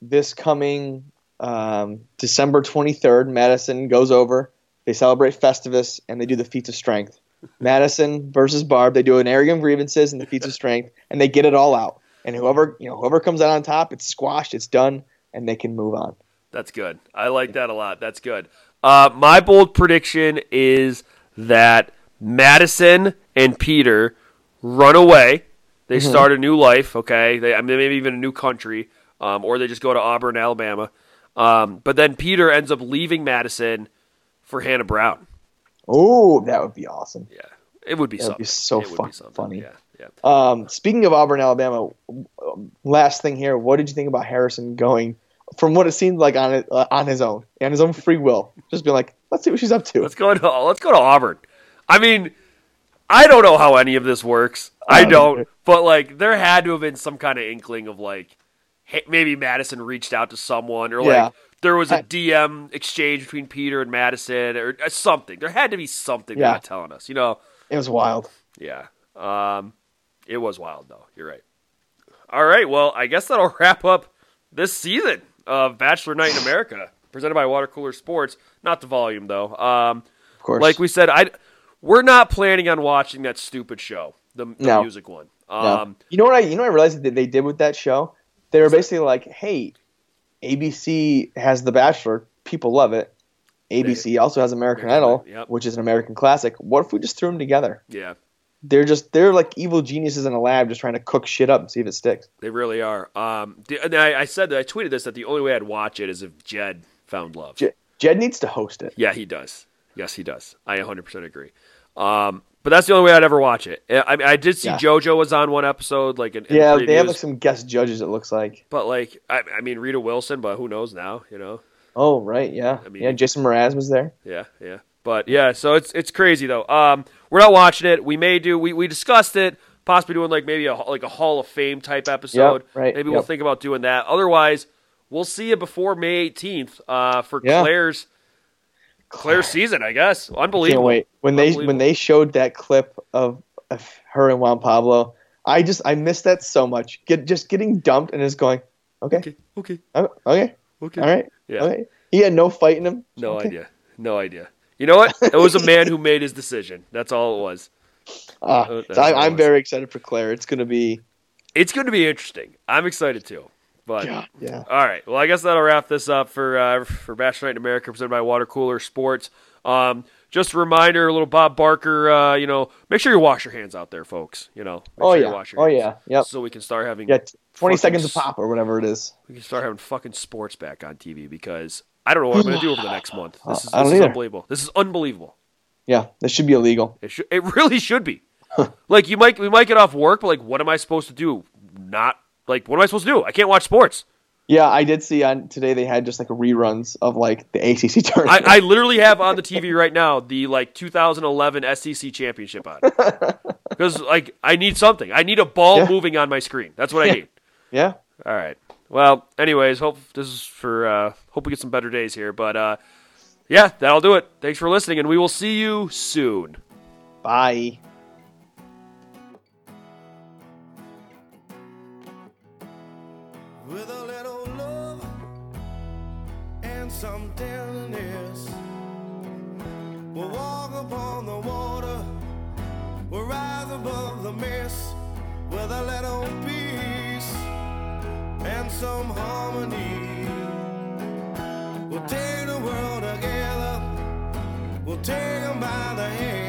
this coming um, December 23rd, Madison goes over. They celebrate Festivus and they do the feats of strength. Madison versus Barb. They do an arrogant grievances and the feats of strength, and they get it all out. And whoever you know, whoever comes out on top, it's squashed, it's done, and they can move on. That's good. I like that a lot. That's good. Uh, my bold prediction is that Madison and Peter run away. They start a new life. Okay, they I mean, maybe even a new country, um, or they just go to Auburn, Alabama. Um, but then Peter ends up leaving Madison for Hannah Brown. Oh, that would be awesome. Yeah, it would be That something. would be so it would fucking something. funny. Yeah, yeah. Um, speaking of Auburn, Alabama, um, last thing here. What did you think about Harrison going from what it seemed like on it, uh, on his own, on his own free will, just being like, let's see what she's up to. Let's go to let's go to Auburn. I mean, I don't know how any of this works. I don't don't. But like, there had to have been some kind of inkling of like, hey, maybe Madison reached out to someone, or Yeah. like there was a DM exchange between Peter and Madison, or uh, something. There had to be something they're Yeah. not telling us. You know? It was wild. Yeah. Um, it was wild though. You're right. All right. Well, I guess that'll wrap up this season of Bachelor Night in America, presented by Water Cooler Sports. Not the volume though. Um. Of course. Like we said, I we're not planning on watching that stupid show, the, the No. music one. No. Um, you know what I you know what I realized that they did with that show? They were basically like, hey, ABC has The Bachelor, people love it. ABC also has American Idol, yep. which is an American classic. What if we just threw them together? yeah, They're just they're like evil geniuses in a lab, just trying to cook shit up and see if it sticks. they really are. Um, and I, I said that I tweeted this that the only way I'd watch it is if Jed found love. Jed, Jed needs to host it. Yeah, he does. Yes, he does. I 100% agree. Um, but that's the only way I'd ever watch it. I, I, mean, I did see Yeah. JoJo was on one episode, like in, in Yeah, the they have like some guest judges. It looks like. but like, I, I mean, Rita Wilson, but who knows now? You know? Oh right, yeah, I mean- yeah. Jason Mraz was there. Yeah, yeah. But yeah, so it's it's crazy though. Um, we're not watching it. We may do. We, we discussed it, possibly doing like maybe a like a Hall of Fame type episode. Yep, right, Maybe we'll think about doing that. Otherwise, we'll see you before May 18th uh, for Yeah. Claire's Claire's season. I guess Unbelievable. Can't wait when they when they showed that clip of, of her and Juan Pablo. I just I missed that so much. Get just getting dumped and just going, okay, Okay, okay, oh, okay, okay. all right, Yeah. okay. He had no fight in him. No Okay. idea. No idea. You know what? It was a man who made his decision. That's all it was. Ah, Uh, so I, I'm very excited for Claire. It's gonna be It's going to be interesting. I'm excited too. But God, yeah. all right, well, I guess that'll wrap this up for uh, for Bachelor Night in America, presented by Water Cooler Sports. Um, just a reminder, a little Bob Barker. Uh, you know, make sure you wash your hands out there, folks. You know, make Oh sure you yeah. wash your Oh hands yeah. Yep. so we can start having Yeah. Twenty seconds of pop or whatever it is. we can start having fucking sports back on TV because I don't know what I'm going to do over the next month. This is, I this is unbelievable. This is unbelievable. Yeah. This should be illegal. It should. It really should be. like you might we might get off work, but like, what am I supposed to do? Not like what am I supposed to do? I can't watch sports. Yeah, I did see on today they had just like reruns of like the ACC I, tournament. I literally have on the TV right now the like 2011 SEC championship on because like I need something. I need a ball Yeah. moving on my screen. That's what I need. yeah. All right. Well, anyways, hope this is for uh, hope we get some better days here. But uh, yeah, that'll do it. Thanks for listening, and we will see you soon. Bye. With a little love and some tenderness. We'll walk upon the water, we'll rise above the mist with a little peace and some harmony. We'll take the world together, we'll take them by the hand.